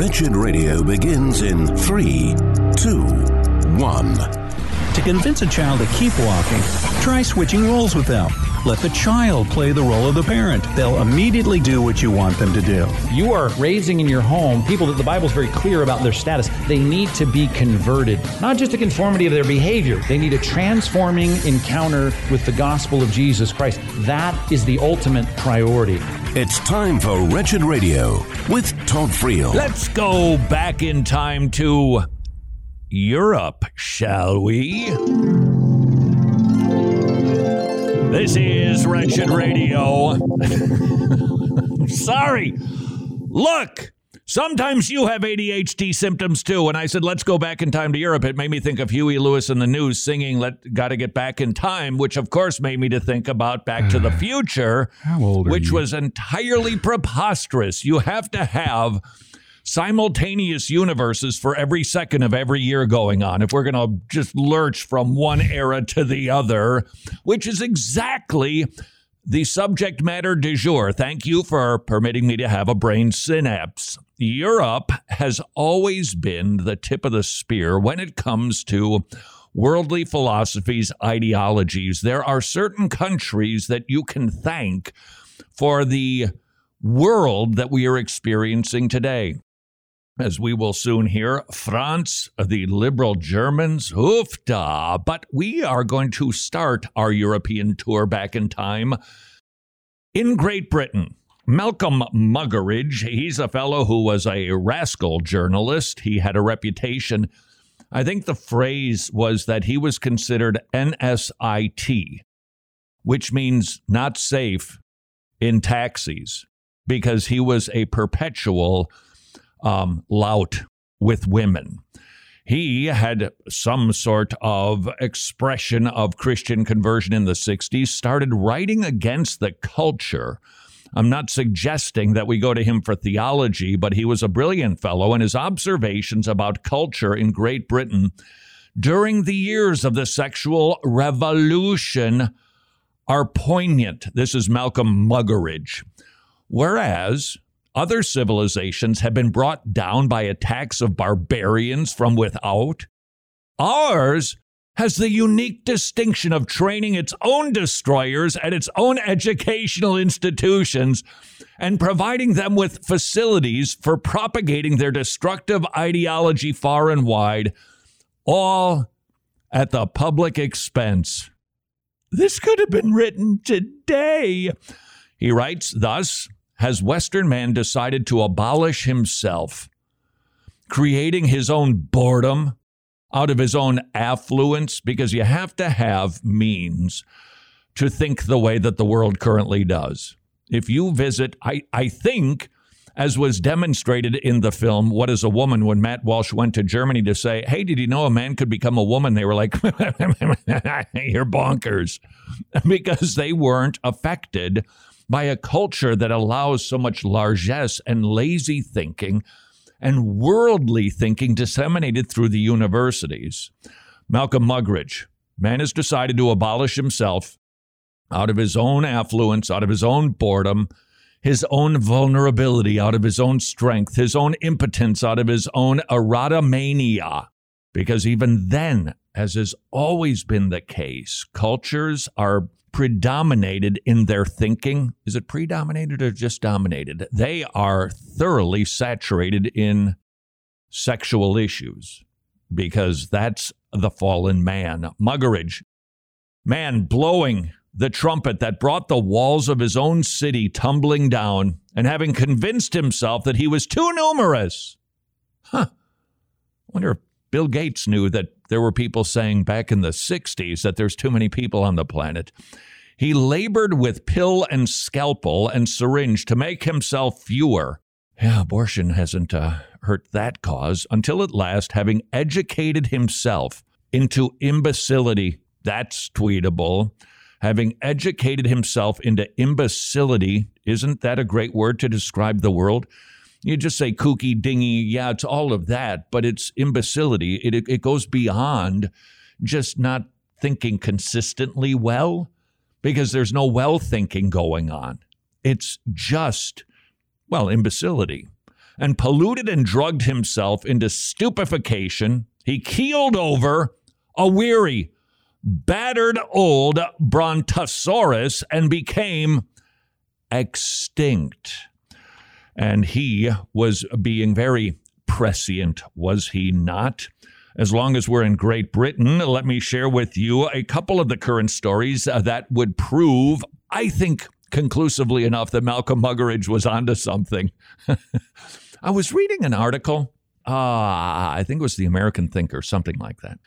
Wretched Radio begins in three, two, one. To convince a child to keep walking, try switching roles with them. Let the child play the role of the parent. They'll immediately do what you want them to do. You are raising in your home people that the Bible is very clear about their status. They need to be converted, not just a conformity of their behavior. They need a transforming encounter with the gospel of Jesus Christ. That is the ultimate priority. It's time for Wretched Radio with Todd Friel. Let's go back in time to Europe, shall we? This is Wretched Radio. Sorry. Look, sometimes you have ADHD symptoms too. And I said, let's go back in time to Europe. It made me think of Huey Lewis and the News singing "Let Got to Get Back in Time," which of course made me to think about Back to the Future, How old are which you? was entirely preposterous. You have to have simultaneous universes for every second of every year going on if we're going to just lurch from one era to the other, which is exactly the subject matter du jour. Thank you for permitting me to have a brain synapse. Europe has always been the tip of the spear when it comes to worldly philosophies, ideologies. There are certain countries that you can thank for the world that we are experiencing today. As we will soon hear, France, the liberal Germans, oofda. But we are going to start our European tour back in time in Great Britain. Malcolm Muggeridge, he's a fellow who was a rascal journalist. He had a reputation. I think the phrase was that he was considered NSIT, which means not safe in taxis, because he was a perpetual um, lout with women. He had some sort of expression of Christian conversion in the 60s, started writing against the culture. I'm not suggesting that we go to him for theology, but he was a brilliant fellow, and his observations about culture in Great Britain during the years of the sexual revolution are poignant. This is Malcolm Muggeridge. Whereas other civilizations have been brought down by attacks of barbarians from without, ours has the unique distinction of training its own destroyers at its own educational institutions and providing them with facilities for propagating their destructive ideology far and wide, all at the public expense. This could have been written today. He writes thus Has Western man decided to abolish himself, creating his own boredom out of his own affluence? Because you have to have means to think the way that the world currently does. If you visit, I, I think, as was demonstrated in the film, What is a Woman, when Matt Walsh went to Germany to say, Hey, did you know a man could become a woman? They were like, You're bonkers. Because they weren't affected by a culture that allows so much largesse and lazy thinking and worldly thinking disseminated through the universities. Malcolm Muggeridge, man has decided to abolish himself out of his own affluence, out of his own boredom, his own vulnerability, out of his own strength, his own impotence, out of his own erotomania. Because even then, as has always been the case, cultures are predominated in their thinking. Is it predominated or just dominated? They are thoroughly saturated in sexual issues because that's the fallen man. Muggeridge, man blowing the trumpet that brought the walls of his own city tumbling down and having convinced himself that he was too numerous. Huh. Wonder if Bill Gates knew that there were people saying back in the 60s that there's too many people on the planet. He labored with pill and scalpel and syringe to make himself fewer. Yeah, abortion hasn't uh, hurt that cause until at last, having educated himself into imbecility, that's tweetable. Having educated himself into imbecility, isn't that a great word to describe the world? You just say kooky, dingy, yeah, it's all of that, but it's imbecility. It, it, it goes beyond just not thinking consistently well because there's no well thinking going on. It's just, well, imbecility. and polluted and drugged himself into stupefaction. He keeled over, a weary, battered old Brontosaurus, and became extinct. And he was being very prescient, was he not? As long as we're in Great Britain, let me share with you a couple of the current stories uh, that would prove, I think, conclusively enough that Malcolm Muggeridge was onto something. I was reading an article, uh, I think it was the American Thinker, something like that.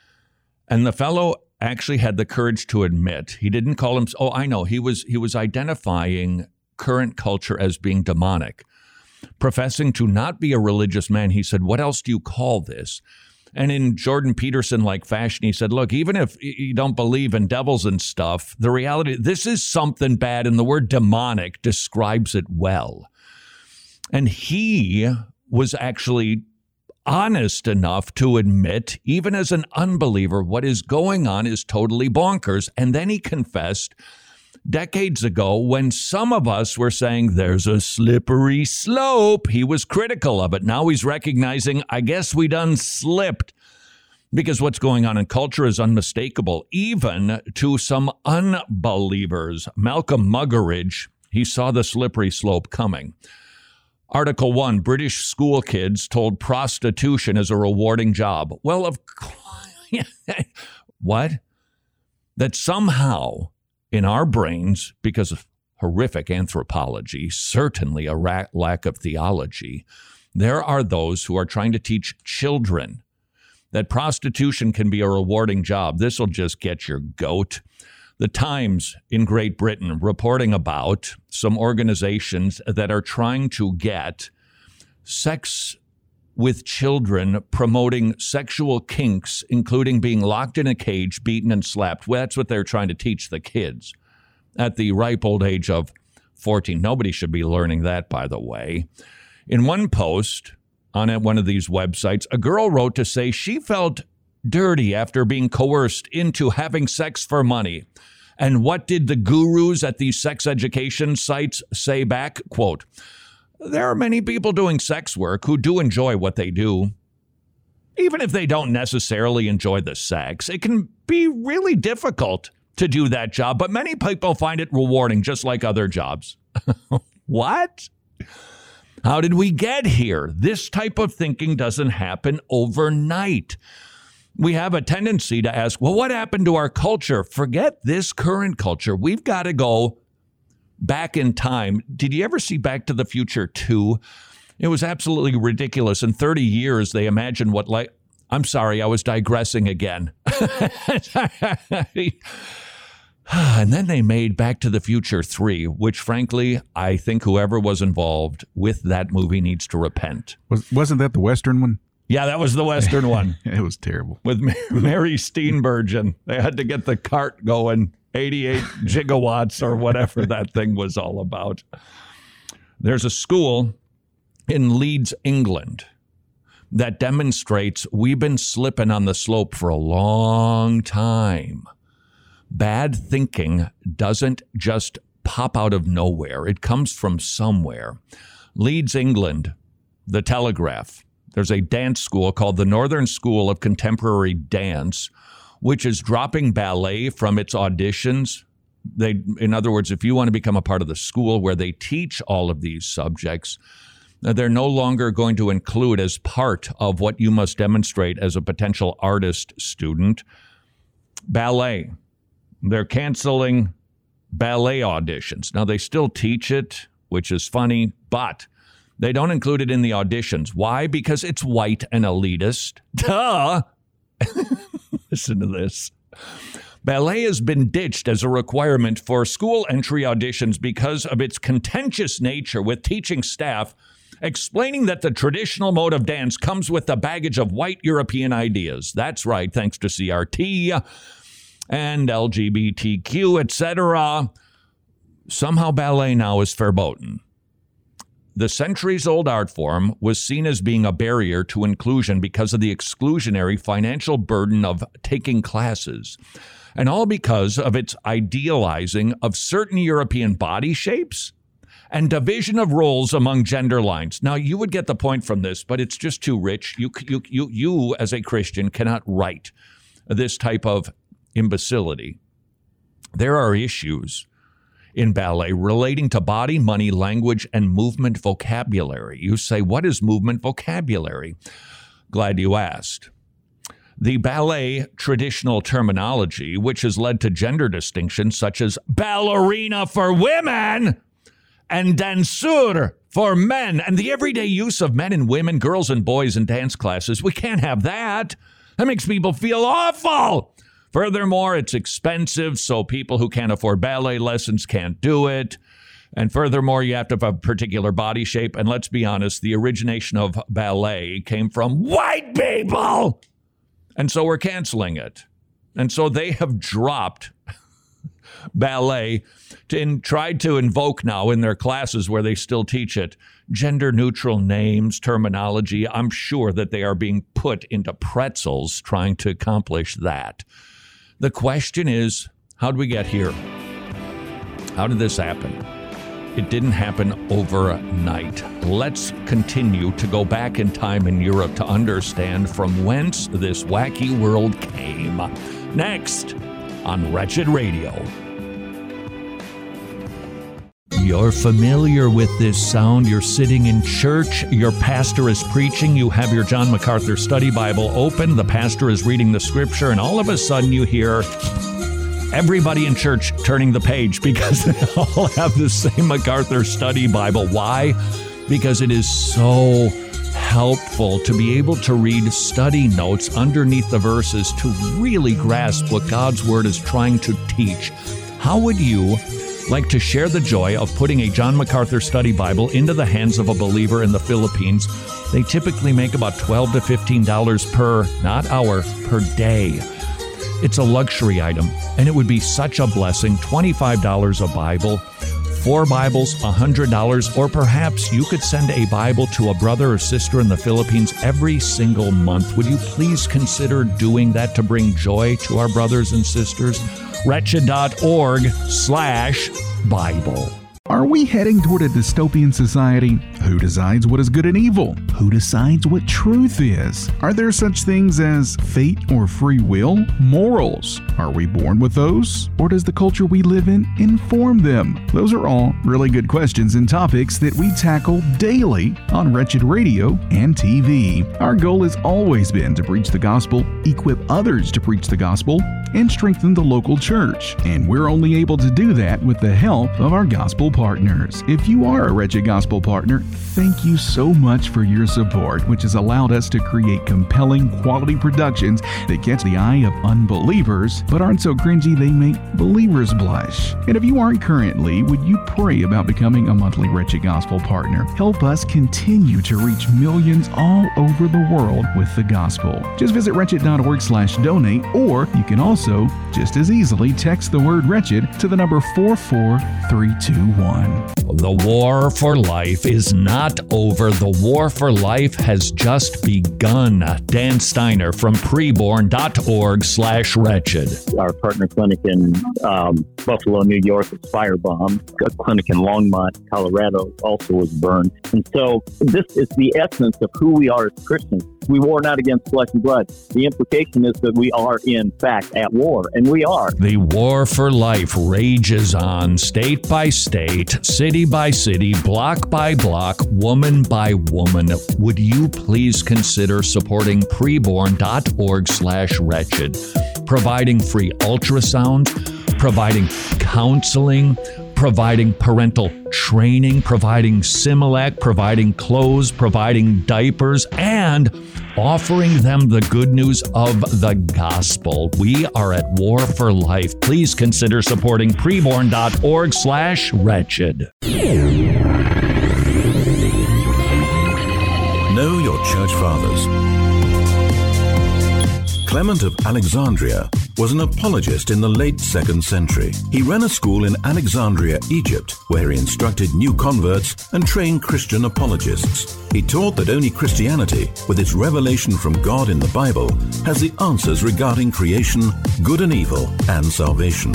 And the fellow actually had the courage to admit he didn't call him oh I know he was he was identifying current culture as being demonic professing to not be a religious man he said what else do you call this and in Jordan Peterson like fashion, he said, Look, even if you don't believe in devils and stuff, the reality, this is something bad, and the word demonic describes it well. And he was actually honest enough to admit, even as an unbeliever, what is going on is totally bonkers. And then he confessed decades ago when some of us were saying there's a slippery slope. He was critical of it. Now he's recognizing, I guess we done slipped because what's going on in culture is unmistakable, even to some unbelievers. Malcolm Muggeridge, he saw the slippery slope coming. Article 1 British school kids told prostitution is a rewarding job. Well, of course. what? That somehow in our brains, because of horrific anthropology, certainly a ra- lack of theology, there are those who are trying to teach children that prostitution can be a rewarding job. This will just get your goat. The Times in Great Britain reporting about some organizations that are trying to get sex with children promoting sexual kinks, including being locked in a cage, beaten, and slapped. Well, that's what they're trying to teach the kids at the ripe old age of 14. Nobody should be learning that, by the way. In one post on one of these websites, a girl wrote to say she felt dirty after being coerced into having sex for money. And what did the gurus at these sex education sites say back? Quote, there are many people doing sex work who do enjoy what they do. Even if they don't necessarily enjoy the sex, it can be really difficult to do that job, but many people find it rewarding, just like other jobs. what? How did we get here? This type of thinking doesn't happen overnight. We have a tendency to ask, well, what happened to our culture? Forget this current culture. We've got to go back in time. Did you ever see Back to the Future 2? It was absolutely ridiculous. In 30 years, they imagined what like. I'm sorry, I was digressing again. and then they made Back to the Future 3, which frankly, I think whoever was involved with that movie needs to repent. Was, wasn't that the Western one? Yeah, that was the Western one. it was terrible. With Mary Steenburgen. They had to get the cart going 88 gigawatts or whatever that thing was all about. There's a school in Leeds, England, that demonstrates we've been slipping on the slope for a long time. Bad thinking doesn't just pop out of nowhere, it comes from somewhere. Leeds, England, the Telegraph. There's a dance school called the Northern School of Contemporary Dance which is dropping ballet from its auditions. They, in other words, if you want to become a part of the school where they teach all of these subjects, uh, they're no longer going to include as part of what you must demonstrate as a potential artist student ballet. They're canceling ballet auditions. Now, they still teach it, which is funny, but they don't include it in the auditions. Why? Because it's white and elitist. Duh. Listen to this. Ballet has been ditched as a requirement for school entry auditions because of its contentious nature with teaching staff explaining that the traditional mode of dance comes with the baggage of white European ideas. That's right, thanks to CRT and LGBTQ, etc. Somehow ballet now is verboten. The centuries old art form was seen as being a barrier to inclusion because of the exclusionary financial burden of taking classes, and all because of its idealizing of certain European body shapes and division of roles among gender lines. Now, you would get the point from this, but it's just too rich. You, you, you, you as a Christian, cannot write this type of imbecility. There are issues in ballet relating to body, money, language, and movement vocabulary. You say, What is movement vocabulary? Glad you asked. The ballet traditional terminology, which has led to gender distinctions such as ballerina for women and danseur for men, and the everyday use of men and women, girls and boys in dance classes. We can't have that. That makes people feel awful. Furthermore, it's expensive, so people who can't afford ballet lessons can't do it. And furthermore, you have to have a particular body shape. And let's be honest, the origination of ballet came from white people. And so we're canceling it. And so they have dropped ballet to, tried to invoke now in their classes where they still teach it gender neutral names, terminology. I'm sure that they are being put into pretzels trying to accomplish that. The question is how did we get here? How did this happen? It didn't happen overnight. Let's continue to go back in time in Europe to understand from whence this wacky world came. Next on Wretched Radio. You're familiar with this sound. You're sitting in church. Your pastor is preaching. You have your John MacArthur study Bible open. The pastor is reading the scripture, and all of a sudden you hear everybody in church turning the page because they all have the same MacArthur study Bible. Why? Because it is so helpful to be able to read study notes underneath the verses to really grasp what God's Word is trying to teach. How would you like to share the joy of putting a John MacArthur study Bible into the hands of a believer in the Philippines? They typically make about 12 to $15 per, not hour, per day. It's a luxury item, and it would be such a blessing $25 a Bible, four Bibles, $100, or perhaps you could send a Bible to a brother or sister in the Philippines every single month. Would you please consider doing that to bring joy to our brothers and sisters? Wretched.org slash Bible. Are we heading toward a dystopian society? Who decides what is good and evil? Who decides what truth is? Are there such things as fate or free will? Morals. Are we born with those? Or does the culture we live in inform them? Those are all really good questions and topics that we tackle daily on Wretched Radio and TV. Our goal has always been to preach the gospel, equip others to preach the gospel, and strengthen the local church. And we're only able to do that with the help of our gospel partners. If you are a Wretched Gospel partner, thank you so much for your support, which has allowed us to create compelling quality productions that catch the eye of unbelievers, but aren't so cringy they make believers blush. And if you aren't currently, would you pray about becoming a monthly Wretched Gospel partner? Help us continue to reach millions all over the world with the gospel. Just visit wretched.org slash donate, or you can also just as easily text the word wretched to the number 44321. The war for life is not over. The war for life has just begun. Dan Steiner from preborn.org slash wretched. Our partner clinic in um, Buffalo, New York was firebombed. A clinic in Longmont, Colorado also was burned. And so this is the essence of who we are as Christians. We war not against flesh and blood. The implication is that we are, in fact, at war, and we are. The war for life rages on state by state, city by city, block by block, woman by woman. Would you please consider supporting preborn.org slash wretched, providing free ultrasound, providing counseling, providing parental training, providing Similac, providing clothes, providing diapers, and offering them the good news of the gospel. We are at war for life. Please consider supporting preborn.org slash wretched. Church fathers. Clement of Alexandria was an apologist in the late second century. He ran a school in Alexandria, Egypt, where he instructed new converts and trained Christian apologists. He taught that only Christianity, with its revelation from God in the Bible, has the answers regarding creation, good and evil, and salvation.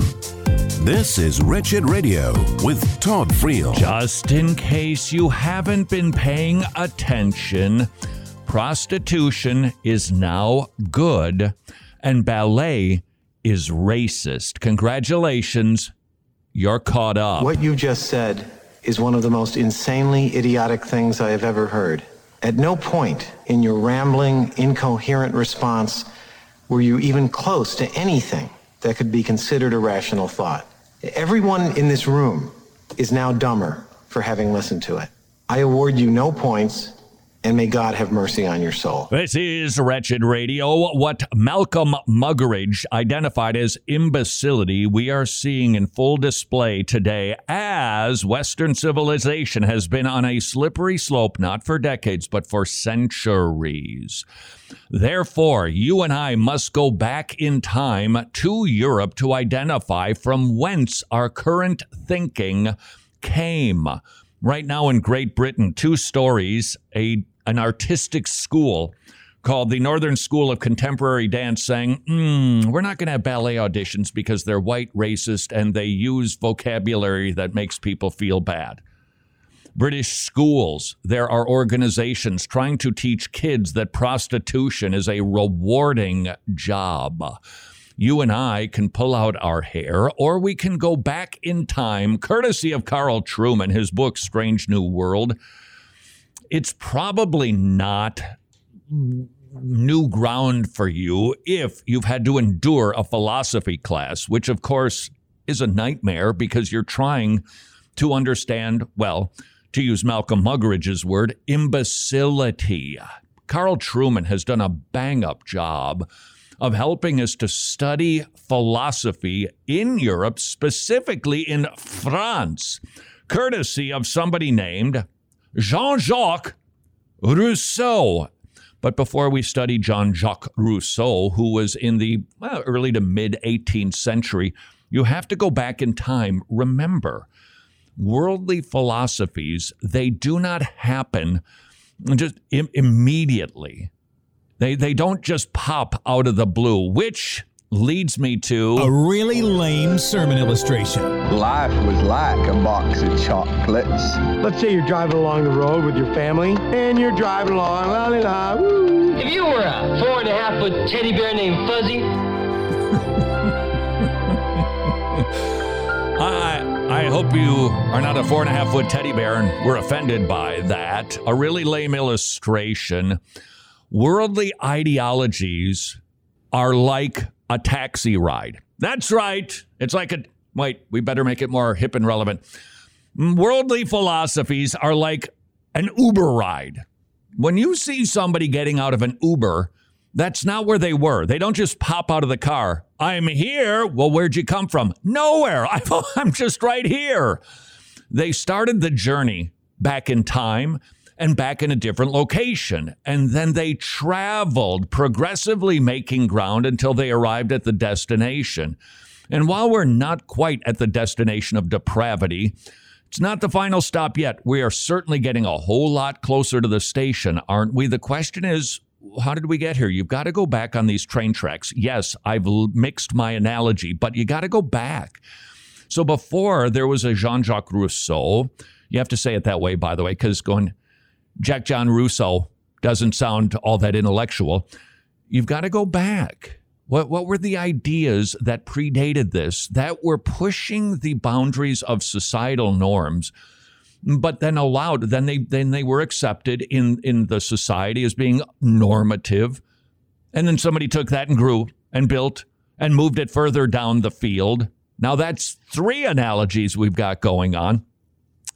This is Wretched Radio with Todd Friel. Just in case you haven't been paying attention, prostitution is now good and ballet is racist. Congratulations, you're caught up. What you just said is one of the most insanely idiotic things I have ever heard. At no point in your rambling, incoherent response were you even close to anything that could be considered a rational thought. Everyone in this room is now dumber for having listened to it. I award you no points, and may God have mercy on your soul. This is Wretched Radio. What Malcolm Muggeridge identified as imbecility, we are seeing in full display today as Western civilization has been on a slippery slope, not for decades, but for centuries. Therefore, you and I must go back in time to Europe to identify from whence our current thinking came. Right now in Great Britain, two stories, a an artistic school called the Northern School of Contemporary Dance saying, mm, we're not going to have ballet auditions because they're white, racist, and they use vocabulary that makes people feel bad. British schools, there are organizations trying to teach kids that prostitution is a rewarding job. You and I can pull out our hair, or we can go back in time, courtesy of Carl Trueman, his book, Strange New World. It's probably not new ground for you if you've had to endure a philosophy class, which, of course, is a nightmare because you're trying to understand, well, to use Malcolm Muggeridge's word, imbecility. Carl Trueman has done a bang up job of helping us to study philosophy in Europe, specifically in France, courtesy of somebody named Jean Jacques Rousseau. But before we study Jean Jacques Rousseau, who was in the well, early to mid 18th century, you have to go back in time. Remember, worldly philosophies, they do not happen just Im- immediately. They, they don't just pop out of the blue, which leads me to a really lame sermon illustration. Life was like a box of chocolates. Let's say you're driving along the road with your family, and you're driving along, la la la, woo. If you were a four and a half foot teddy bear named Fuzzy, I, I hope you are not a four and a half foot teddy bear and we're offended by that. A really lame illustration. Worldly ideologies are like a taxi ride. That's right. It's like a, wait, we better make it more hip and relevant. Mm, worldly philosophies are like an Uber ride. When you see somebody getting out of an Uber, that's not where they were. They don't just pop out of the car. I'm here. Well, where'd you come from? Nowhere. I'm just right here. They started the journey back in time and back in a different location. And then they traveled, progressively making ground until they arrived at the destination. And while we're not quite at the destination of depravity, it's not the final stop yet. We are certainly getting a whole lot closer to the station, aren't we? The question is, how did we get here? You've got to go back on these train tracks. Yes, I've mixed my analogy, but you got to go back. So before there was a Jean Jacques Rousseau, you have to say it that way, by the way, because going Jack John Rousseau doesn't sound all that intellectual. You've got to go back. What, what were the ideas that predated this that were pushing the boundaries of societal norms? but then allowed then they then they were accepted in in the society as being normative and then somebody took that and grew and built and moved it further down the field now that's three analogies we've got going on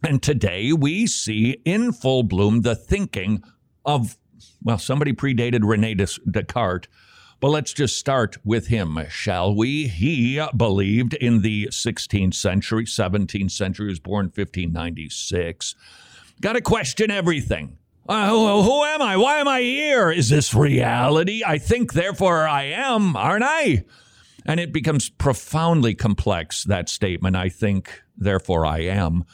and today we see in full bloom the thinking of well somebody predated rene descartes but let's just start with him, shall we? He believed in the 16th century, 17th century, was born 1596. Got to question everything. Uh, who, who am I? Why am I here? Is this reality? I think, therefore I am, aren't I? And it becomes profoundly complex, that statement, I think, therefore I am.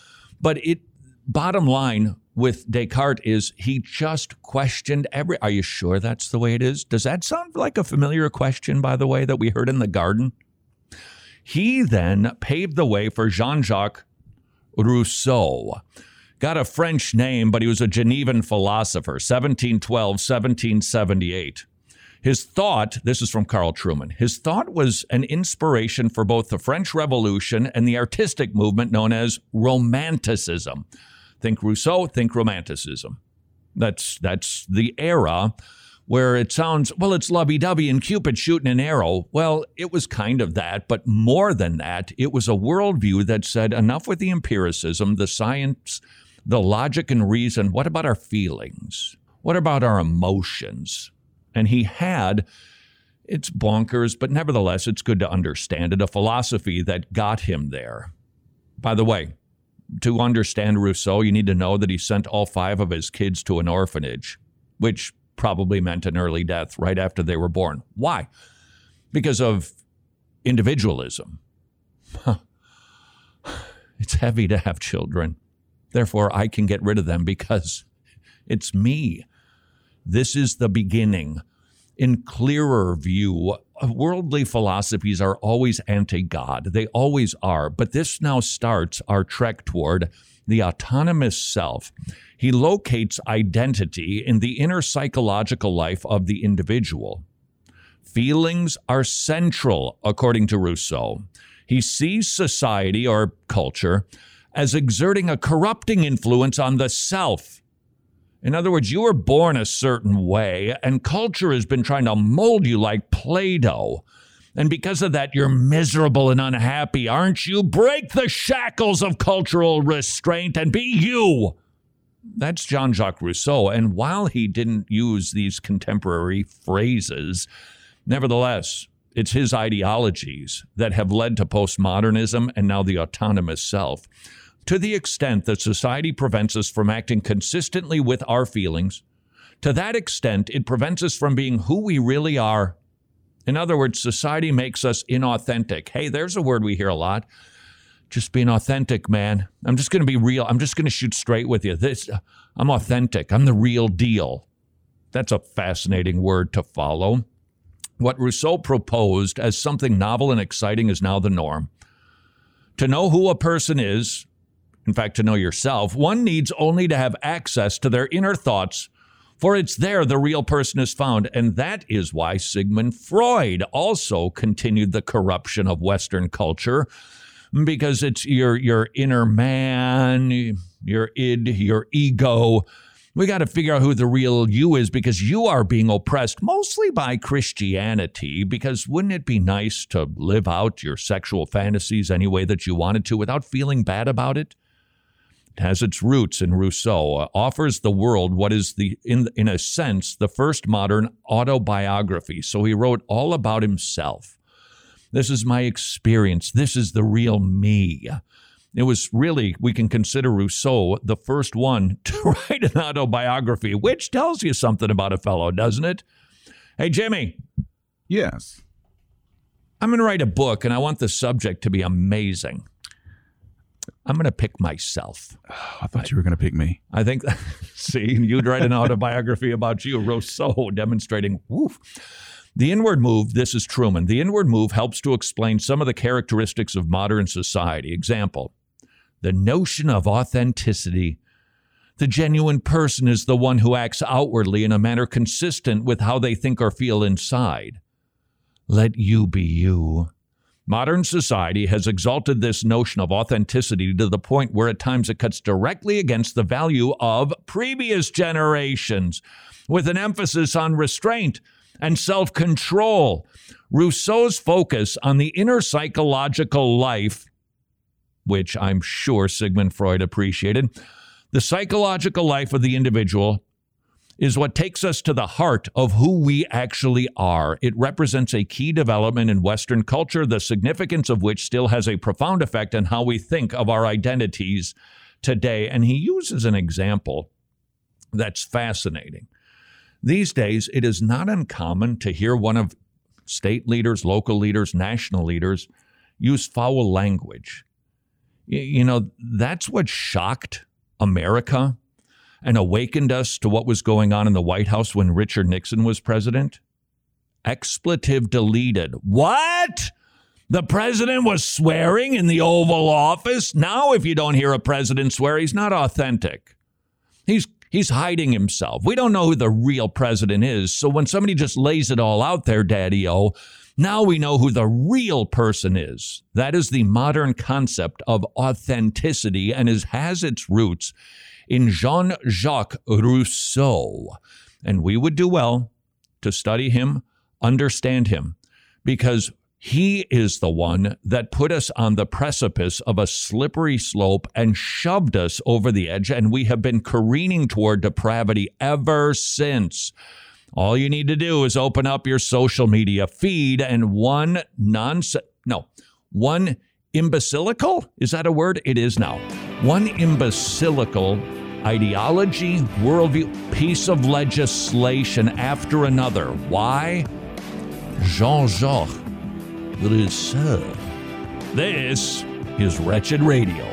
But it, bottom line with Descartes is he just questioned every. Are you sure that's the way it is? Does that sound like a familiar question, by the way, that we heard in the garden? He then paved the way for Jean Jacques Rousseau. Got a French name, but he was a Genevan philosopher, 1712, 1778. His thought, this is from Carl Trueman, his thought was an inspiration for both the French Revolution and the artistic movement known as Romanticism. Think Rousseau, think Romanticism. That's, that's the era where it sounds, well, it's lovey dovey and Cupid shooting an arrow. Well, it was kind of that, but more than that, it was a worldview that said enough with the empiricism, the science, the logic and reason. What about our feelings? What about our emotions? And he had, it's bonkers, but nevertheless, it's good to understand it, a philosophy that got him there. By the way, to understand Rousseau, you need to know that he sent all five of his kids to an orphanage, which probably meant an early death right after they were born. Why? Because of individualism. It's heavy to have children. Therefore, I can get rid of them because it's me. This is the beginning. In clearer view, worldly philosophies are always anti God. They always are. But this now starts our trek toward the autonomous self. He locates identity in the inner psychological life of the individual. Feelings are central, according to Rousseau. He sees society or culture as exerting a corrupting influence on the self. In other words, you were born a certain way, and culture has been trying to mold you like Play Doh. And because of that, you're miserable and unhappy, aren't you? Break the shackles of cultural restraint and be you. That's Jean Jacques Rousseau. And while he didn't use these contemporary phrases, nevertheless, it's his ideologies that have led to postmodernism and now the autonomous self. To the extent that society prevents us from acting consistently with our feelings, to that extent, it prevents us from being who we really are. In other words, society makes us inauthentic. Hey, there's a word we hear a lot. Just being authentic, man. I'm just going to be real. I'm just going to shoot straight with you. This, uh, I'm authentic. I'm the real deal. That's a fascinating word to follow. What Rousseau proposed as something novel and exciting is now the norm. To know who a person is, in fact, to know yourself, one needs only to have access to their inner thoughts, for it's there the real person is found. And that is why Sigmund Freud also continued the corruption of Western culture, because it's your, your inner man, your id, your ego. We got to figure out who the real you is because you are being oppressed mostly by Christianity. Because wouldn't it be nice to live out your sexual fantasies any way that you wanted to without feeling bad about it? Has its roots in Rousseau, uh, offers the world what is the in in a sense the first modern autobiography. So he wrote all about himself. This is my experience. This is the real me. It was really, we can consider Rousseau the first one to write an autobiography, which tells you something about a fellow, doesn't it? Hey, Jimmy. Yes. I'm going to write a book, and I want the subject to be amazing. I'm going to pick myself. Oh, I thought you were going to pick me. I think, see, you'd write an autobiography about you, Rousseau, demonstrating, woof. The inward move, this is Trueman, the inward move helps to explain some of the characteristics of modern society. Example, the notion of authenticity. The genuine person is the one who acts outwardly in a manner consistent with how they think or feel inside. Let you be you. Modern society has exalted this notion of authenticity to the point where at times it cuts directly against the value of previous generations, with an emphasis on restraint and self control. Rousseau's focus on the inner psychological life, which I'm sure Sigmund Freud appreciated, the psychological life of the individual is what takes us to the heart of who we actually are. It represents a key development in Western culture, the significance of which still has a profound effect on how we think of our identities today. And he uses an example that's fascinating. These days, it is not uncommon to hear one of state leaders, local leaders, national leaders use foul language. You know, that's what shocked America and awakened us to what was going on in the White House when Richard Nixon was president. Expletive deleted. What? The president was swearing in the Oval Office? Now, if you don't hear a president swear, he's not authentic. He's he's hiding himself. We don't know who the real president is. So when somebody just lays it all out there, Daddy O, now we know who the real person is. That is the modern concept of authenticity and is, has its roots in Jean Jacques Rousseau. And we would do well to study him, understand him, because he is the one that put us on the precipice of a slippery slope and shoved us over the edge, and we have been careening toward depravity ever since. All you need to do is open up your social media feed and one nonsense, no, one imbecilical, is that a word? It is now. One imbecilical ideology, worldview, piece of legislation after another. Why? Jean Jacques Rousseau. This is Wretched Radio.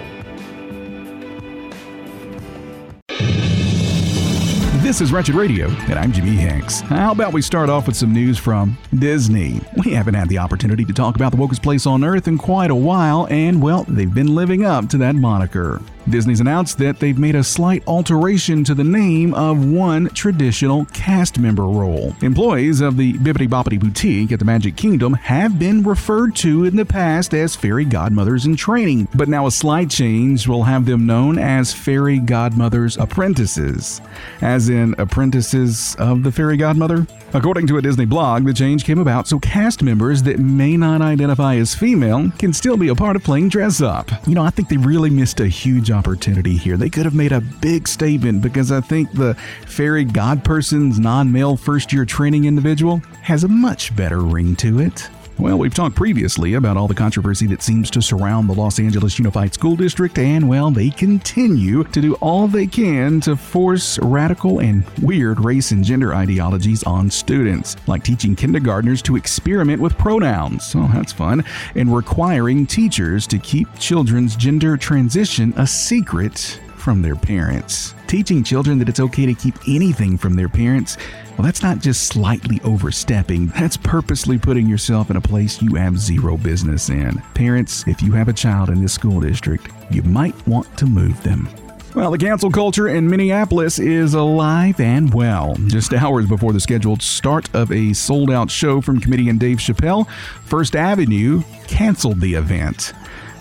This is Wretched Radio, and I'm Jimmy Hanks. How about we start off with some news from Disney? We haven't had the opportunity to talk about the wokest place on earth in quite a while, and well, they've been living up to that moniker. Disney's announced that they've made a slight alteration to the name of one traditional cast member role. Employees of the Bibbidi Bobbidi Boutique at the Magic Kingdom have been referred to in the past as fairy godmothers in training, but now a slight change will have them known as fairy godmothers apprentices, as in apprentices of the fairy godmother. According to a Disney blog, the change came about so cast members that may not identify as female can still be a part of playing dress up. You know, I think they really missed a huge opportunity here. They could have made a big statement because I think the fairy god person's non male first year training individual has a much better ring to it. Well, we've talked previously about all the controversy that seems to surround the Los Angeles Unified School District, and well, they continue to do all they can to force radical and weird race and gender ideologies on students, like teaching kindergartners to experiment with pronouns. Oh, that's fun. And requiring teachers to keep children's gender transition a secret from their parents. Teaching children that it's okay to keep anything from their parents, well, that's not just slightly overstepping, that's purposely putting yourself in a place you have zero business in. Parents, if you have a child in this school district, you might want to move them. Well, the cancel culture in Minneapolis is alive and well. Just hours before the scheduled start of a sold out show from comedian Dave Chappelle, First Avenue canceled the event.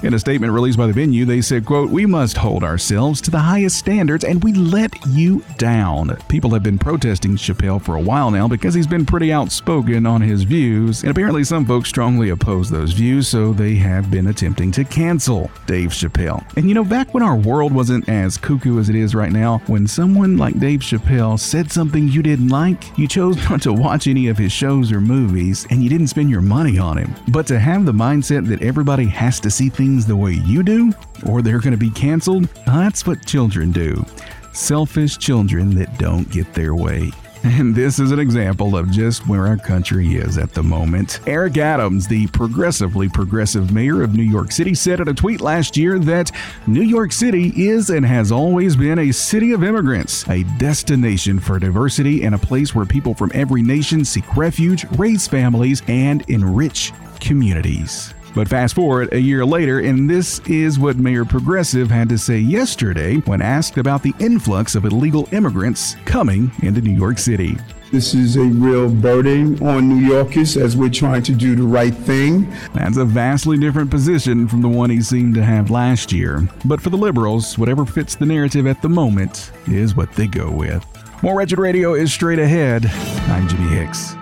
In a statement released by the venue, they said, quote, We must hold ourselves to the highest standards and we let you down. People have been protesting Chappelle for a while now because he's been pretty outspoken on his views, and apparently some folks strongly oppose those views, so they have been attempting to cancel Dave Chappelle. And you know, back when our world wasn't as cuckoo as it is right now, when someone like Dave Chappelle said something you didn't like, you chose not to watch any of his shows or movies, and you didn't spend your money on him. But to have the mindset that everybody has to see things the way you do, or they're going to be canceled, that's what children do. Selfish children that don't get their way. And this is an example of just where our country is at the moment. Eric Adams, the progressively progressive mayor of New York City, said in a tweet last year that New York City is and has always been a city of immigrants, a destination for diversity, and a place where people from every nation seek refuge, raise families, and enrich communities. But fast forward a year later, and this is what Mayor Progressive had to say yesterday when asked about the influx of illegal immigrants coming into New York City. This is a real burden on New Yorkers as we're trying to do the right thing. That's a vastly different position from the one he seemed to have last year. But for the liberals, whatever fits the narrative at the moment is what they go with. More Wretched Radio is straight ahead. I'm Jimmy Hicks.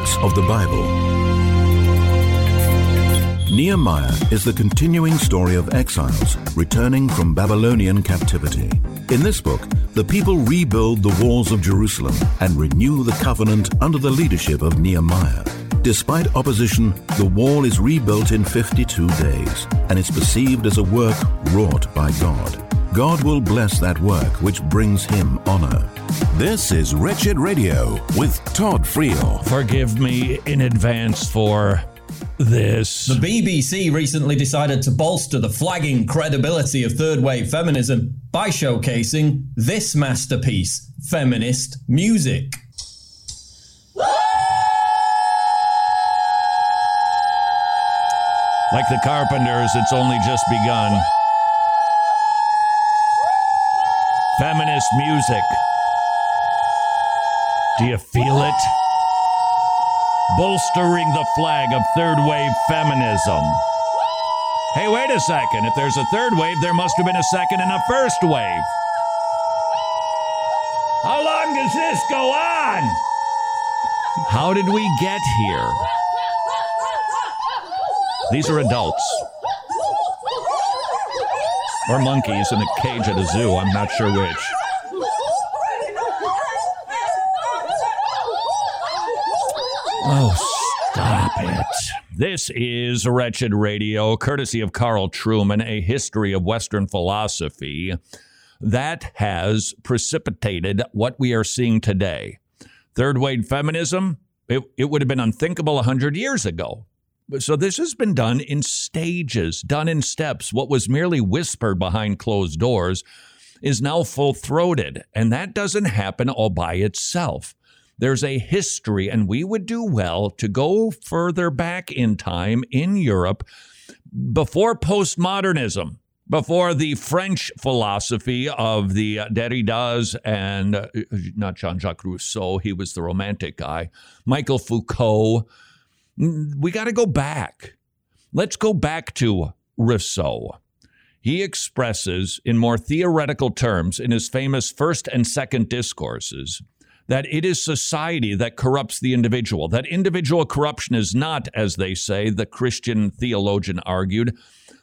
Books of the Bible. Nehemiah is the continuing story of exiles returning from Babylonian captivity. In this book, the people rebuild the walls of Jerusalem and renew the covenant under the leadership of Nehemiah. Despite opposition, the wall is rebuilt in 52 days, and is perceived as a work wrought by God. God will bless that work which brings him honor. This is Wretched Radio with Todd Friel. Forgive me in advance for this. The BBC recently decided to bolster the flagging credibility of third wave feminism by showcasing this masterpiece feminist music. Like the Carpenters, it's only just begun. Feminist music. Do you feel it? Bolstering the flag of third wave feminism. Hey, wait a second. If there's a third wave, there must have been a second and a first wave. How long does this go on? How did we get here? These are adults. Or monkeys in a cage at a zoo. I'm not sure which. Oh, stop it. This is Wretched Radio, courtesy of Carl Trueman, a history of Western philosophy that has precipitated what we are seeing today. Third wave feminism, it, it would have been unthinkable 100 years ago. So this has been done in stages, done in steps. What was merely whispered behind closed doors is now full throated. And that doesn't happen all by itself. There's a history, and we would do well to go further back in time in Europe before postmodernism, before the French philosophy of the Derridas and uh, not Jean Jacques Rousseau, he was the romantic guy, Michael Foucault we got to go back. Let's go back to Rousseau. He expresses in more theoretical terms in his famous first and second discourses that it is society that corrupts the individual, that individual corruption is not, as they say, the Christian theologian argued,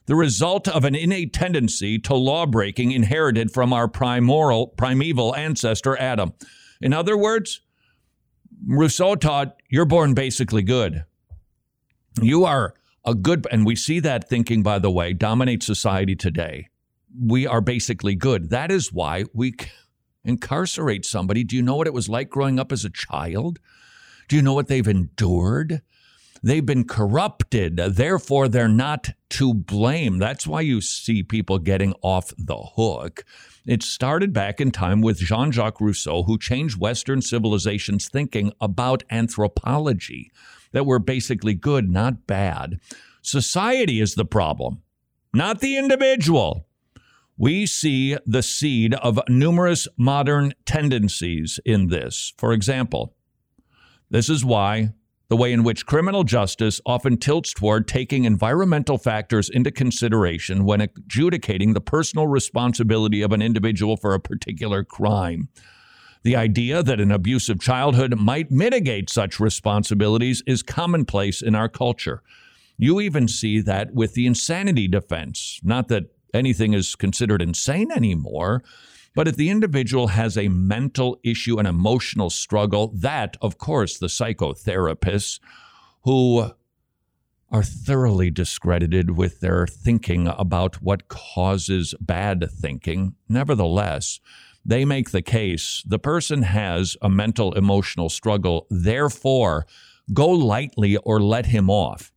the result of an innate tendency to lawbreaking inherited from our primeval, primeval ancestor Adam. In other words, Rousseau taught you're born basically good. You are a good, and we see that thinking, by the way, dominate society today. We are basically good. That is why we incarcerate somebody. Do you know what it was like growing up as a child? Do you know what they've endured? They've been corrupted. Therefore, they're not to blame. That's why you see people getting off the hook. It started back in time with Jean Jacques Rousseau, who changed Western civilization's thinking about anthropology that we're basically good, not bad. Society is the problem, not the individual. We see the seed of numerous modern tendencies in this. For example, this is why the way in which criminal justice often tilts toward taking environmental factors into consideration when adjudicating the personal responsibility of an individual for a particular crime. The idea that an abusive childhood might mitigate such responsibilities is commonplace in our culture. You even see that with the insanity defense. Not that anything is considered insane anymore, but if the individual has a mental issue, an emotional struggle, that, of course, the psychotherapists who are thoroughly discredited with their thinking about what causes bad thinking. Nevertheless, they make the case the person has a mental emotional struggle, therefore, go lightly or let him off.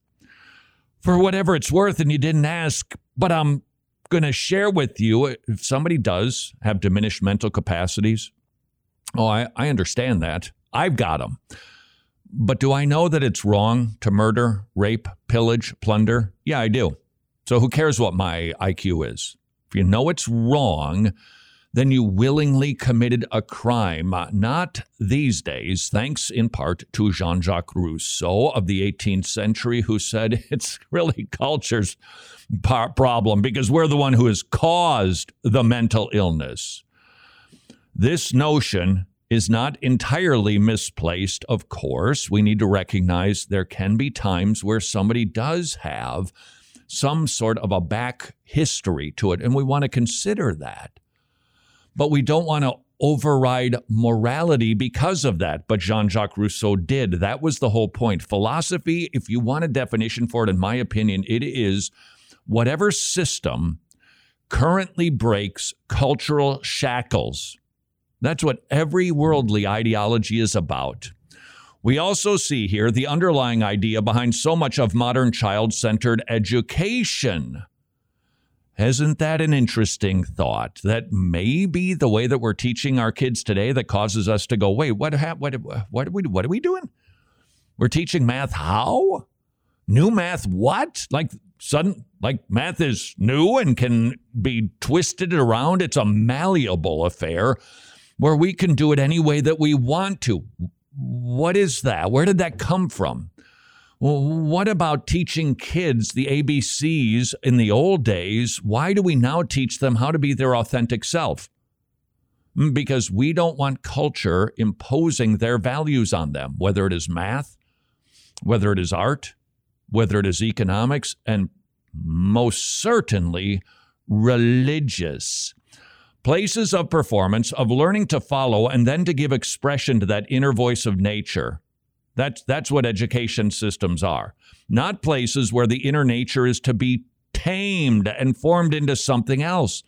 For whatever it's worth, and you didn't ask, but I'm going to share with you if somebody does have diminished mental capacities. Oh, I, I understand that. I've got them. But do I know that it's wrong to murder, rape, pillage, plunder? Yeah, I do. So who cares what my IQ is? If you know it's wrong, then you willingly committed a crime. Not these days, thanks in part to Jean Jacques Rousseau of the 18th century, who said it's really culture's problem because we're the one who has caused the mental illness. This notion is not entirely misplaced, of course. We need to recognize there can be times where somebody does have some sort of a back history to it, and we want to consider that but we don't want to override morality because of that. But Jean Jacques Rousseau did. That was the whole point. Philosophy, if you want a definition for it, in my opinion, it is whatever system currently breaks cultural shackles. That's what every worldly ideology is about. We also see here the underlying idea behind so much of modern child centered education. Isn't that an interesting thought? That maybe the way that we're teaching our kids today that causes us to go, wait, what, what, what, are we, what are we doing? We're teaching math how? New math what? Like sudden, like math is new and can be twisted around. It's a malleable affair where we can do it any way that we want to. What is that? Where did that come from? Well, what about teaching kids the ABCs in the old days? Why do we now teach them how to be their authentic self? Mm, because we don't want culture imposing their values on them, whether it is math, whether it is art, whether it is economics, and most certainly religious. Places of performance, of learning to follow and then to give expression to that inner voice of nature that's, that's what education systems are. Not places where the inner nature is to be tamed and formed into something else.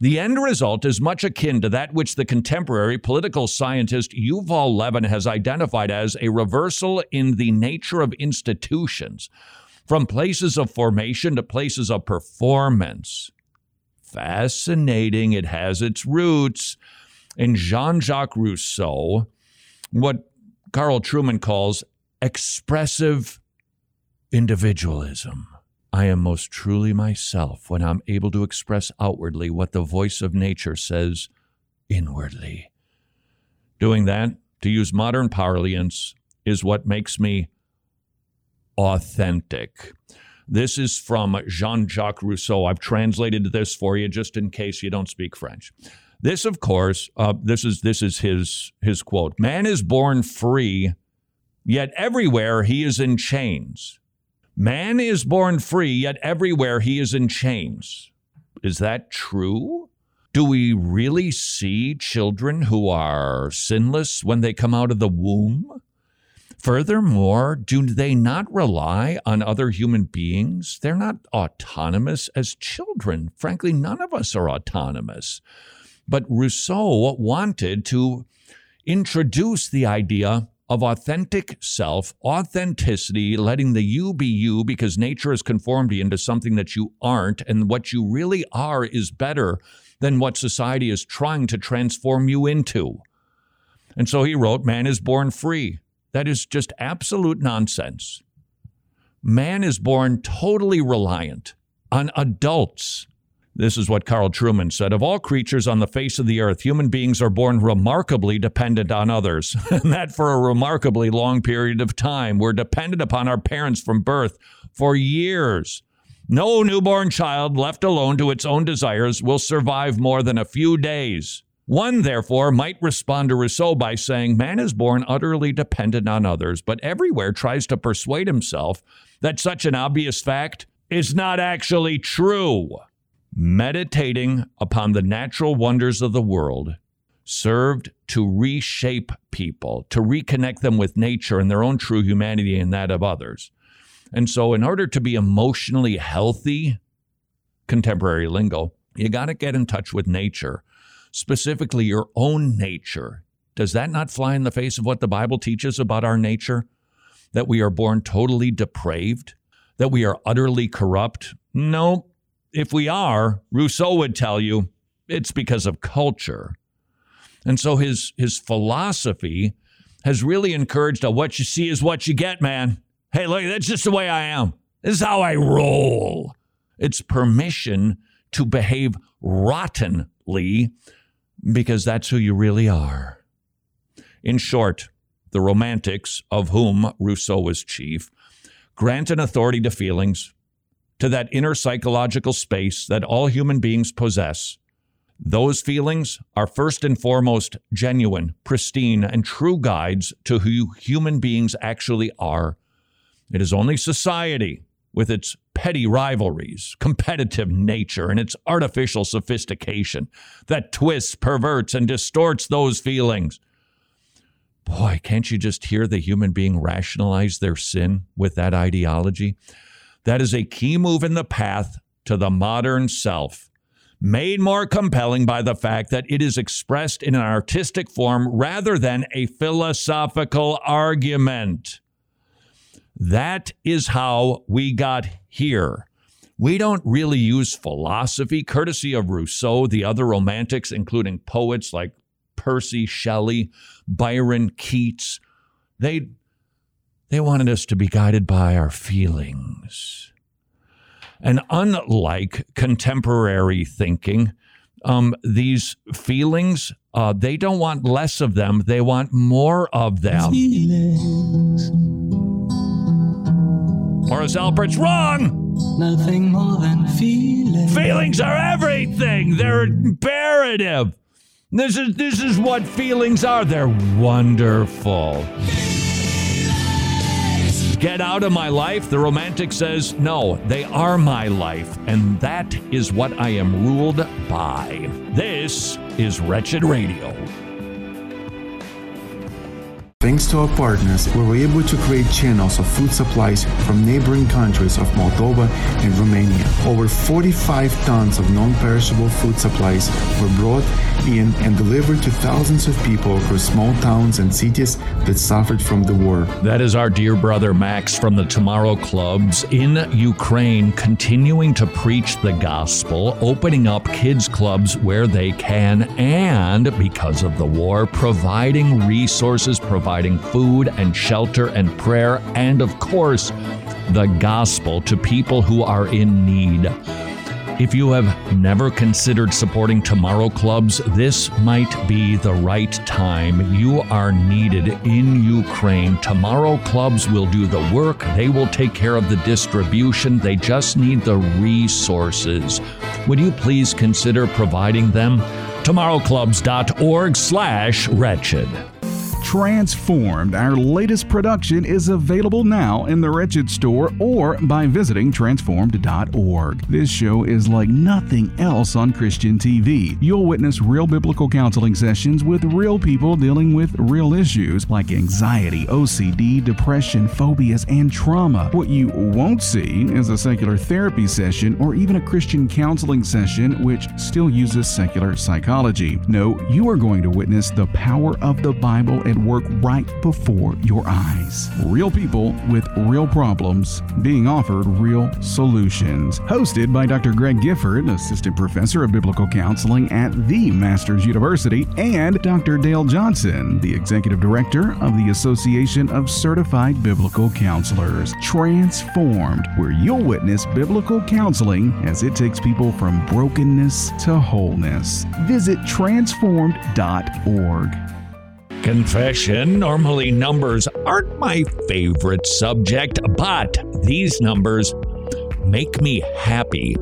The end result is much akin to that which the contemporary political scientist Yuval Levin has identified as a reversal in the nature of institutions, from places of formation to places of performance. Fascinating. It has its roots in Jean Jacques Rousseau, what Carl Trueman calls expressive individualism. I am most truly myself when I'm able to express outwardly what the voice of nature says inwardly. Doing that, to use modern parlance, is what makes me authentic. This is from Jean Jacques Rousseau. I've translated this for you just in case you don't speak French. This, of course, uh, this is this is his his quote. Man is born free, yet everywhere he is in chains. Man is born free, yet everywhere he is in chains. Is that true? Do we really see children who are sinless when they come out of the womb? Furthermore, do they not rely on other human beings? They're not autonomous as children. Frankly, none of us are autonomous. But Rousseau wanted to introduce the idea of authentic self, authenticity, letting the you be you because nature has conformed you into something that you aren't. And what you really are is better than what society is trying to transform you into. And so he wrote, Man is born free. That is just absolute nonsense. Man is born totally reliant on adults this is what Carl Trueman said. Of all creatures on the face of the earth, human beings are born remarkably dependent on others, and that for a remarkably long period of time. We're dependent upon our parents from birth for years. No newborn child left alone to its own desires will survive more than a few days. One, therefore, might respond to Rousseau by saying, Man is born utterly dependent on others, but everywhere tries to persuade himself that such an obvious fact is not actually true meditating upon the natural wonders of the world served to reshape people, to reconnect them with nature and their own true humanity and that of others. And so, in order to be emotionally healthy, contemporary lingo, you got to get in touch with nature, specifically your own nature. Does that not fly in the face of what the Bible teaches about our nature? That we are born totally depraved? That we are utterly corrupt? No, if we are, Rousseau would tell you it's because of culture. And so his his philosophy has really encouraged a what you see is what you get, man. Hey, look, that's just the way I am. This is how I roll. It's permission to behave rottenly because that's who you really are. In short, the romantics, of whom Rousseau was chief, grant an authority to feelings to that inner psychological space that all human beings possess. Those feelings are first and foremost genuine, pristine, and true guides to who human beings actually are. It is only society with its petty rivalries, competitive nature, and its artificial sophistication that twists, perverts, and distorts those feelings. Boy, can't you just hear the human being rationalize their sin with that ideology? That is a key move in the path to the modern self, made more compelling by the fact that it is expressed in an artistic form rather than a philosophical argument. That is how we got here. We don't really use philosophy, courtesy of Rousseau, the other romantics, including poets like Percy Shelley, Byron, Keats. They, they wanted us to be guided by our feelings. And unlike contemporary thinking, um, these feelings, uh, they don't want less of them, they want more of them. Feelings. Morris Albert's wrong! Nothing more than feelings. Feelings are everything. They're imperative. This is this is what feelings are. They're wonderful. Get out of my life. The romantic says, no, they are my life, and that is what I am ruled by. This is Wretched Radio. Thanks to our partners, we were able to create channels of food supplies from neighboring countries of Moldova and Romania. Over 45 tons of non-perishable food supplies were brought in and delivered to thousands of people across small towns and cities that suffered from the war. That is our dear brother Max from the Tomorrow Clubs in Ukraine, continuing to preach the gospel, opening up kids' clubs where they can, and because of the war, providing resources, providing providing food and shelter and prayer, and of course, the gospel to people who are in need. If you have never considered supporting Tomorrow Clubs, this might be the right time. You are needed in Ukraine. Tomorrow Clubs will do the work. They will take care of the distribution. They just need the resources. Would you please consider providing them? tomorrowclubs.org slash wretched. Transformed, our latest production, is available now in the Wretched store or by visiting transformed.org. This show is like nothing else on Christian TV. You'll witness real biblical counseling sessions with real people dealing with real issues like anxiety, OCD, depression, phobias, and trauma. What you won't see is a secular therapy session or even a Christian counseling session which still uses secular psychology. No, you are going to witness the power of the Bible and work right before your eyes. Real people with real problems being offered real solutions. Hosted by Dr. Greg Gifford, Assistant Professor of Biblical Counseling at the Masters University, and Dr. Dale Johnson, the Executive Director of the Association of Certified Biblical Counselors. Transformed, where you'll witness biblical counseling as it takes people from brokenness to wholeness. Visit transformed.org. Confession. Normally, numbers aren't my favorite subject, but these numbers make me happy.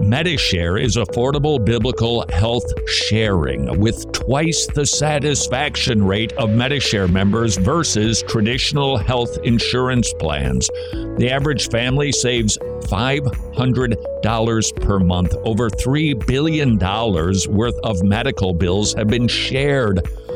Medi-Share is affordable biblical health sharing with twice the satisfaction rate of Medi-Share members versus traditional health insurance plans. The average family saves $500 per month. Over $3 billion worth of medical bills have been shared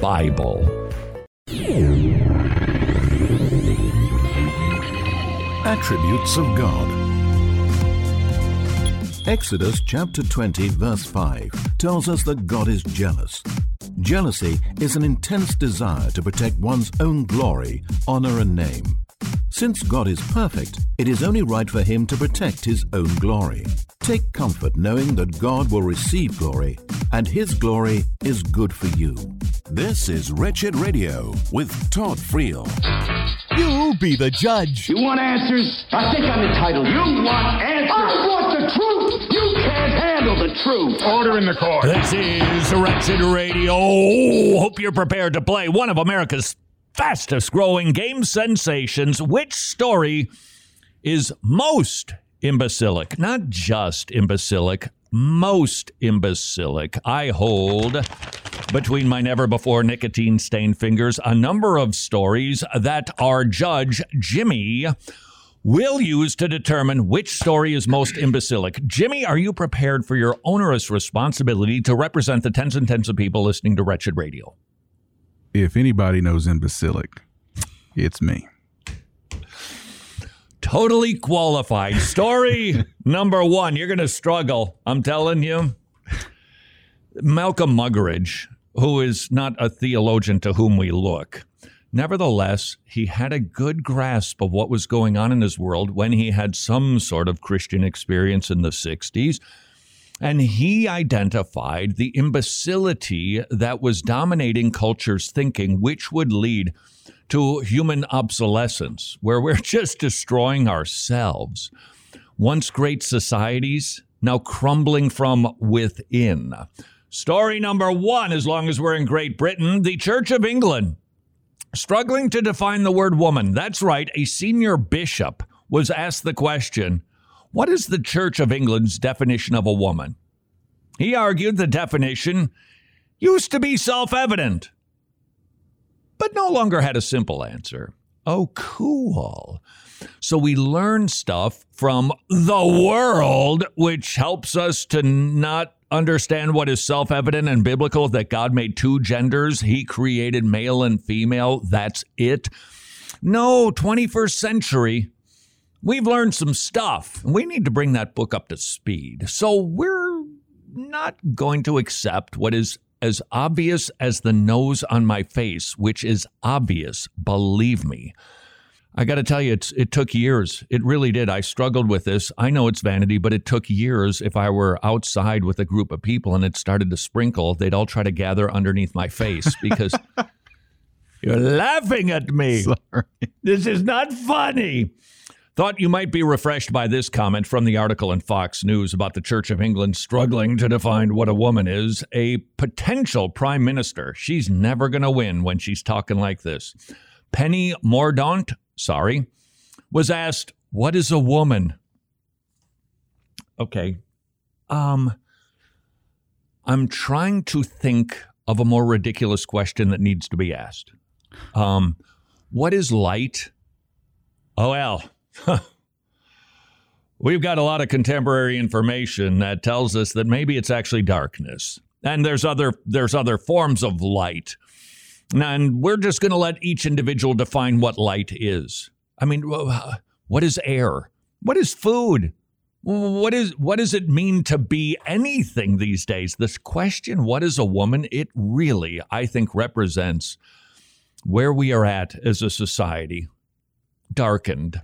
Bible. Attributes of God. Exodus chapter 20, verse 5 tells us that God is jealous. Jealousy is an intense desire to protect one's own glory, honor, and name. Since God is perfect, it is only right for him to protect his own glory. Take comfort knowing that God will receive glory, and his glory is good for you. This is Wretched Radio with Todd Friel. You be the judge. You want answers? I think I'm entitled. You want answers? I want the truth. You can't handle the truth. Order in the court. This is Wretched Radio. Hope you're prepared to play one of America's fastest growing game sensations. Which story is most imbecilic? Not just imbecilic, most imbecilic. I hold between my never before nicotine stained fingers a number of stories that our judge, Jimmy, will use to determine which story is most imbecilic. Jimmy, are you prepared for your onerous responsibility to represent the tens and tens of people listening to Wretched Radio? If anybody knows imbecilic, it's me. Totally qualified. Story number one. You're going to struggle. I'm telling you. Malcolm Muggeridge, who is not a theologian to whom we look, nevertheless, he had a good grasp of what was going on in his world when he had some sort of Christian experience in the 60s. And he identified the imbecility that was dominating culture's thinking, which would lead to human obsolescence, where we're just destroying ourselves. Once great societies, now crumbling from within. Story number one, as long as we're in Great Britain, the Church of England. Struggling to define the word woman. That's right, a senior bishop was asked the question What is the Church of England's definition of a woman? He argued the definition used to be self evident but no longer had a simple answer. Oh, cool. So we learn stuff from the world, which helps us to not understand what is self evident and biblical that God made two genders. He created male and female. That's it. No, 21st century, we've learned some stuff. We need to bring that book up to speed. So we're not going to accept what is as obvious as the nose on my face, which is obvious, believe me. I got to tell you, it's, it took years. It really did. I struggled with this. I know it's vanity, but it took years. If I were outside with a group of people and it started to sprinkle, they'd all try to gather underneath my face because you're laughing at me. Sorry. This is not funny. Thought you might be refreshed by this comment from the article in Fox News about the Church of England struggling to define what a woman is. A potential prime minister. She's never going to win when she's talking like this. Penny Mordaunt, sorry, was asked, What is a woman? Okay. Um, I'm trying to think of a more ridiculous question that needs to be asked. Um, what is light? Oh, well. We've got a lot of contemporary information that tells us that maybe it's actually darkness. And there's other there's other forms of light. And we're just going to let each individual define what light is. I mean, what is air? What is food? What is what does it mean to be anything these days? This question, what is a woman? It really, I think, represents where we are at as a society, darkened.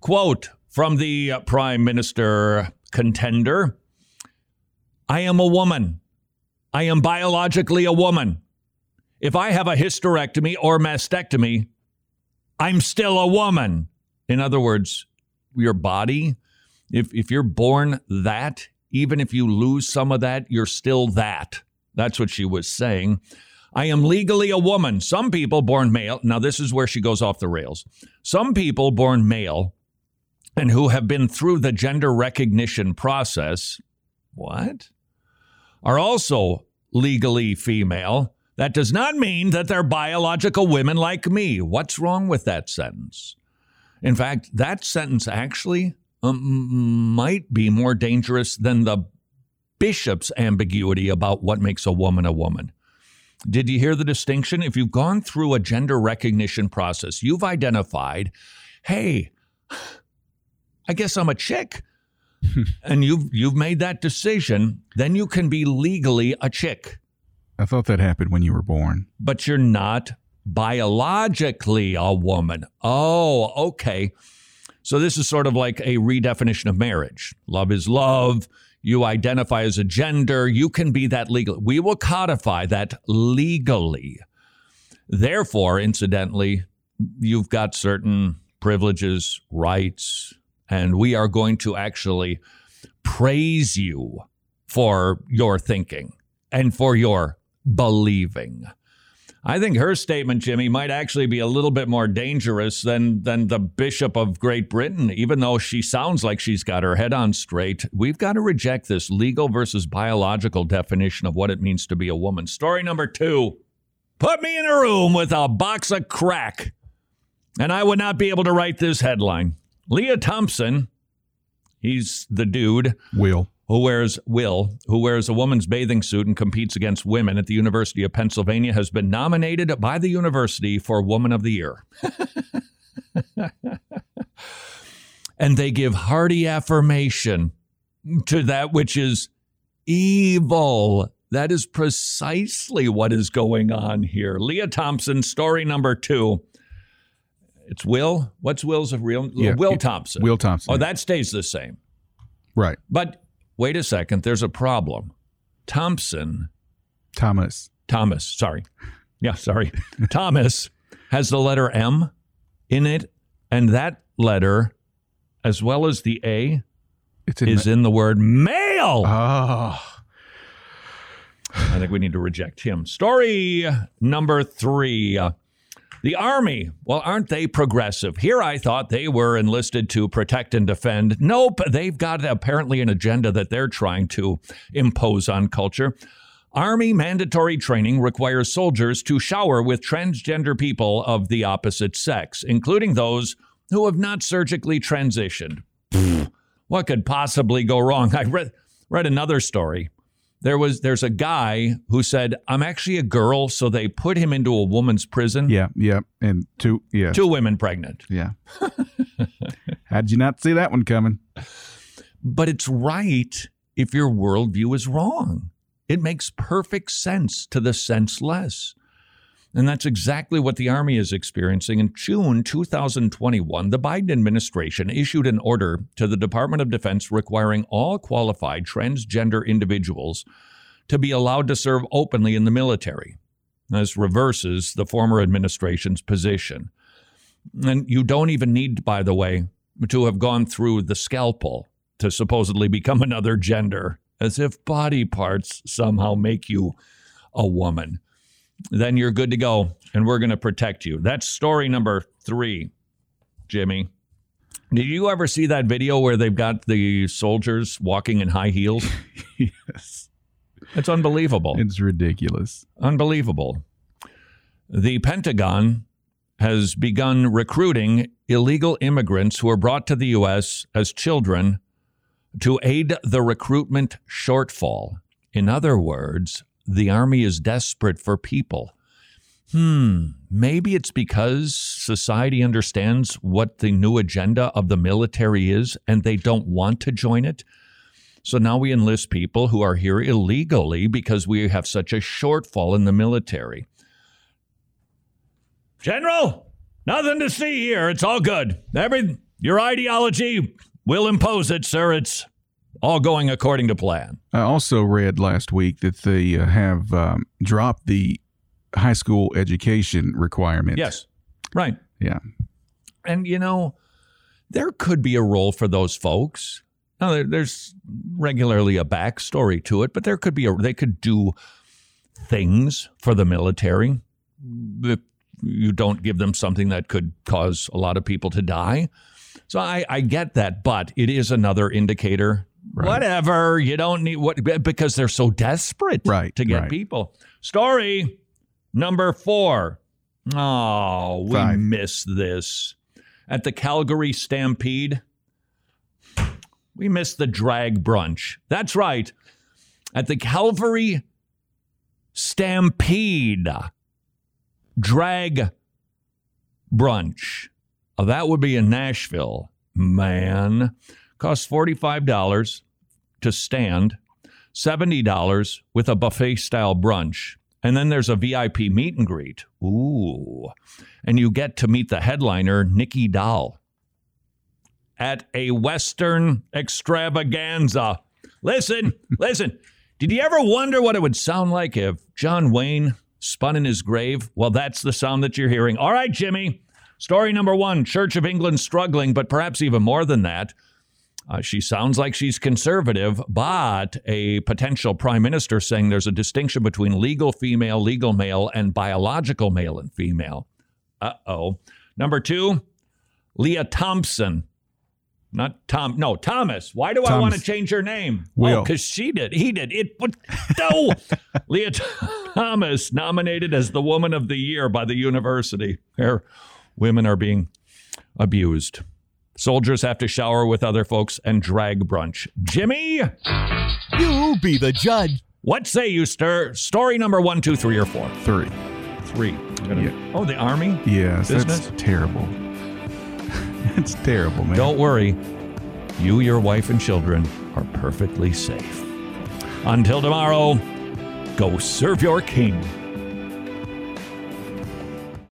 Quote from the uh, prime minister contender I am a woman. I am biologically a woman. If I have a hysterectomy or mastectomy, I'm still a woman. In other words, your body, if, if you're born that, even if you lose some of that, you're still that. That's what she was saying. I am legally a woman. Some people born male, now this is where she goes off the rails. Some people born male and who have been through the gender recognition process, what? Are also legally female. That does not mean that they're biological women like me. What's wrong with that sentence? In fact, that sentence actually um, might be more dangerous than the bishop's ambiguity about what makes a woman a woman. Did you hear the distinction? If you've gone through a gender recognition process, you've identified, hey, I guess I'm a chick. Hmm. and you've you've made that decision, then you can be legally a chick. I thought that happened when you were born. But you're not biologically a woman. Oh, okay. So this is sort of like a redefinition of marriage. Love is love. you identify as a gender, you can be that legally. We will codify that legally. Therefore, incidentally, you've got certain privileges, rights, and we are going to actually praise you for your thinking and for your believing. I think her statement, Jimmy, might actually be a little bit more dangerous than than the Bishop of Great Britain, even though she sounds like she's got her head on straight. We've got to reject this legal versus biological definition of what it means to be a woman. Story number two. Put me in a room with a box of crack, and I would not be able to write this headline. Lia Thompson, he's the dude. Will who wears Will, who wears a woman's bathing suit and competes against women at the University of Pennsylvania, has been nominated by the university for Woman of the Year. and they give hearty affirmation to that which is evil. That is precisely what is going on here. Lia Thompson, story number two. It's Will. What's Will's of real? Yeah, Will Thompson. Will Thompson. Oh, that stays the same. Right. But wait a second, there's a problem. Thompson, Thomas. Thomas, sorry. Yeah, sorry. Thomas has the letter M in it, and that letter, as well as the A, It's in is the- in the word male. Oh. I think we need to reject him. Story number three. The Army, well, aren't they progressive? Here I thought they were enlisted to protect and defend. Nope, they've got apparently an agenda that they're trying to impose on culture. Army mandatory training requires soldiers to shower with transgender people of the opposite sex, including those who have not surgically transitioned. Pfft, what could possibly go wrong? I read read another story. There was there's a guy who said, "I'm actually a girl," so they put him into a woman's prison. Yeah, yeah. And two, yeah. Two women pregnant. Yeah. How'd you not see that one coming? But it's right if your worldview is wrong. It makes perfect sense to the senseless. And that's exactly what the Army is experiencing. In June 2021, the Biden administration issued an order to the Department of Defense requiring all qualified transgender individuals to be allowed to serve openly in the military. This reverses the former administration's position. And you don't even need, by the way, to have gone through the scalpel to supposedly become another gender, as if body parts somehow make you a woman. Then you're good to go, and we're going to protect you. That's story number three, Jimmy. Did you ever see that video where they've got the soldiers walking in high heels? yes. It's unbelievable. It's ridiculous. Unbelievable. The Pentagon has begun recruiting illegal immigrants who are brought to the U.S. as children to aid the recruitment shortfall. In other words, the Army is desperate for people. Hmm, maybe it's because society understands what the new agenda of the military is and they don't want to join it. So now we enlist people who are here illegally because we have such a shortfall in the military. General, nothing to see here. It's all good. Every your ideology will impose it, sir. It's all going according to plan. I also read last week that they uh, have um, dropped the high school education requirement. Yes. Right. Yeah. And you know, there could be a role for those folks. Now, there's regularly a backstory to it, but there could be a they could do things for the military. If you don't give them something that could cause a lot of people to die. So I, I get that, but it is another indicator. Whatever you don't need what because they're so desperate Right, to get right. people. Story number four. Oh, we Five. missed this at the Calgary Stampede. We missed the drag brunch. That's right. At the Calvary Stampede drag brunch. Oh, that would be in Nashville. Man, costs $45 to stand, $70 with a buffet style brunch. And then there's a VIP meet and greet. Ooh. And you get to meet the headliner, Nikki Dahl, at a Western extravaganza. Listen, listen. Did you ever wonder what it would sound like if John Wayne spun in his grave? Well, that's the sound that you're hearing. All right, Jimmy. Story number one Church of England struggling, but perhaps even more than that. Uh, she sounds like she's conservative, but a potential prime minister saying there's a distinction between legal female, legal male, and biological male and female. Uh oh. Number two, Lia Thompson. Not Tom. No, Thomas. Why do I want to change her name? Will. Oh, because she did. He did. It. But no. Lia Thomas nominated as the Woman of the Year by the university. Where women are being abused. Soldiers have to shower with other folks and drag brunch. Jimmy, You be the judge. what say you, stir? Story number one, two, three, or four? Three. Three. Gonna- Oh, the army. Yes, Business? that's terrible. it's terrible, man. Don't worry. You, your wife, and children are perfectly safe. Until tomorrow, go serve your king.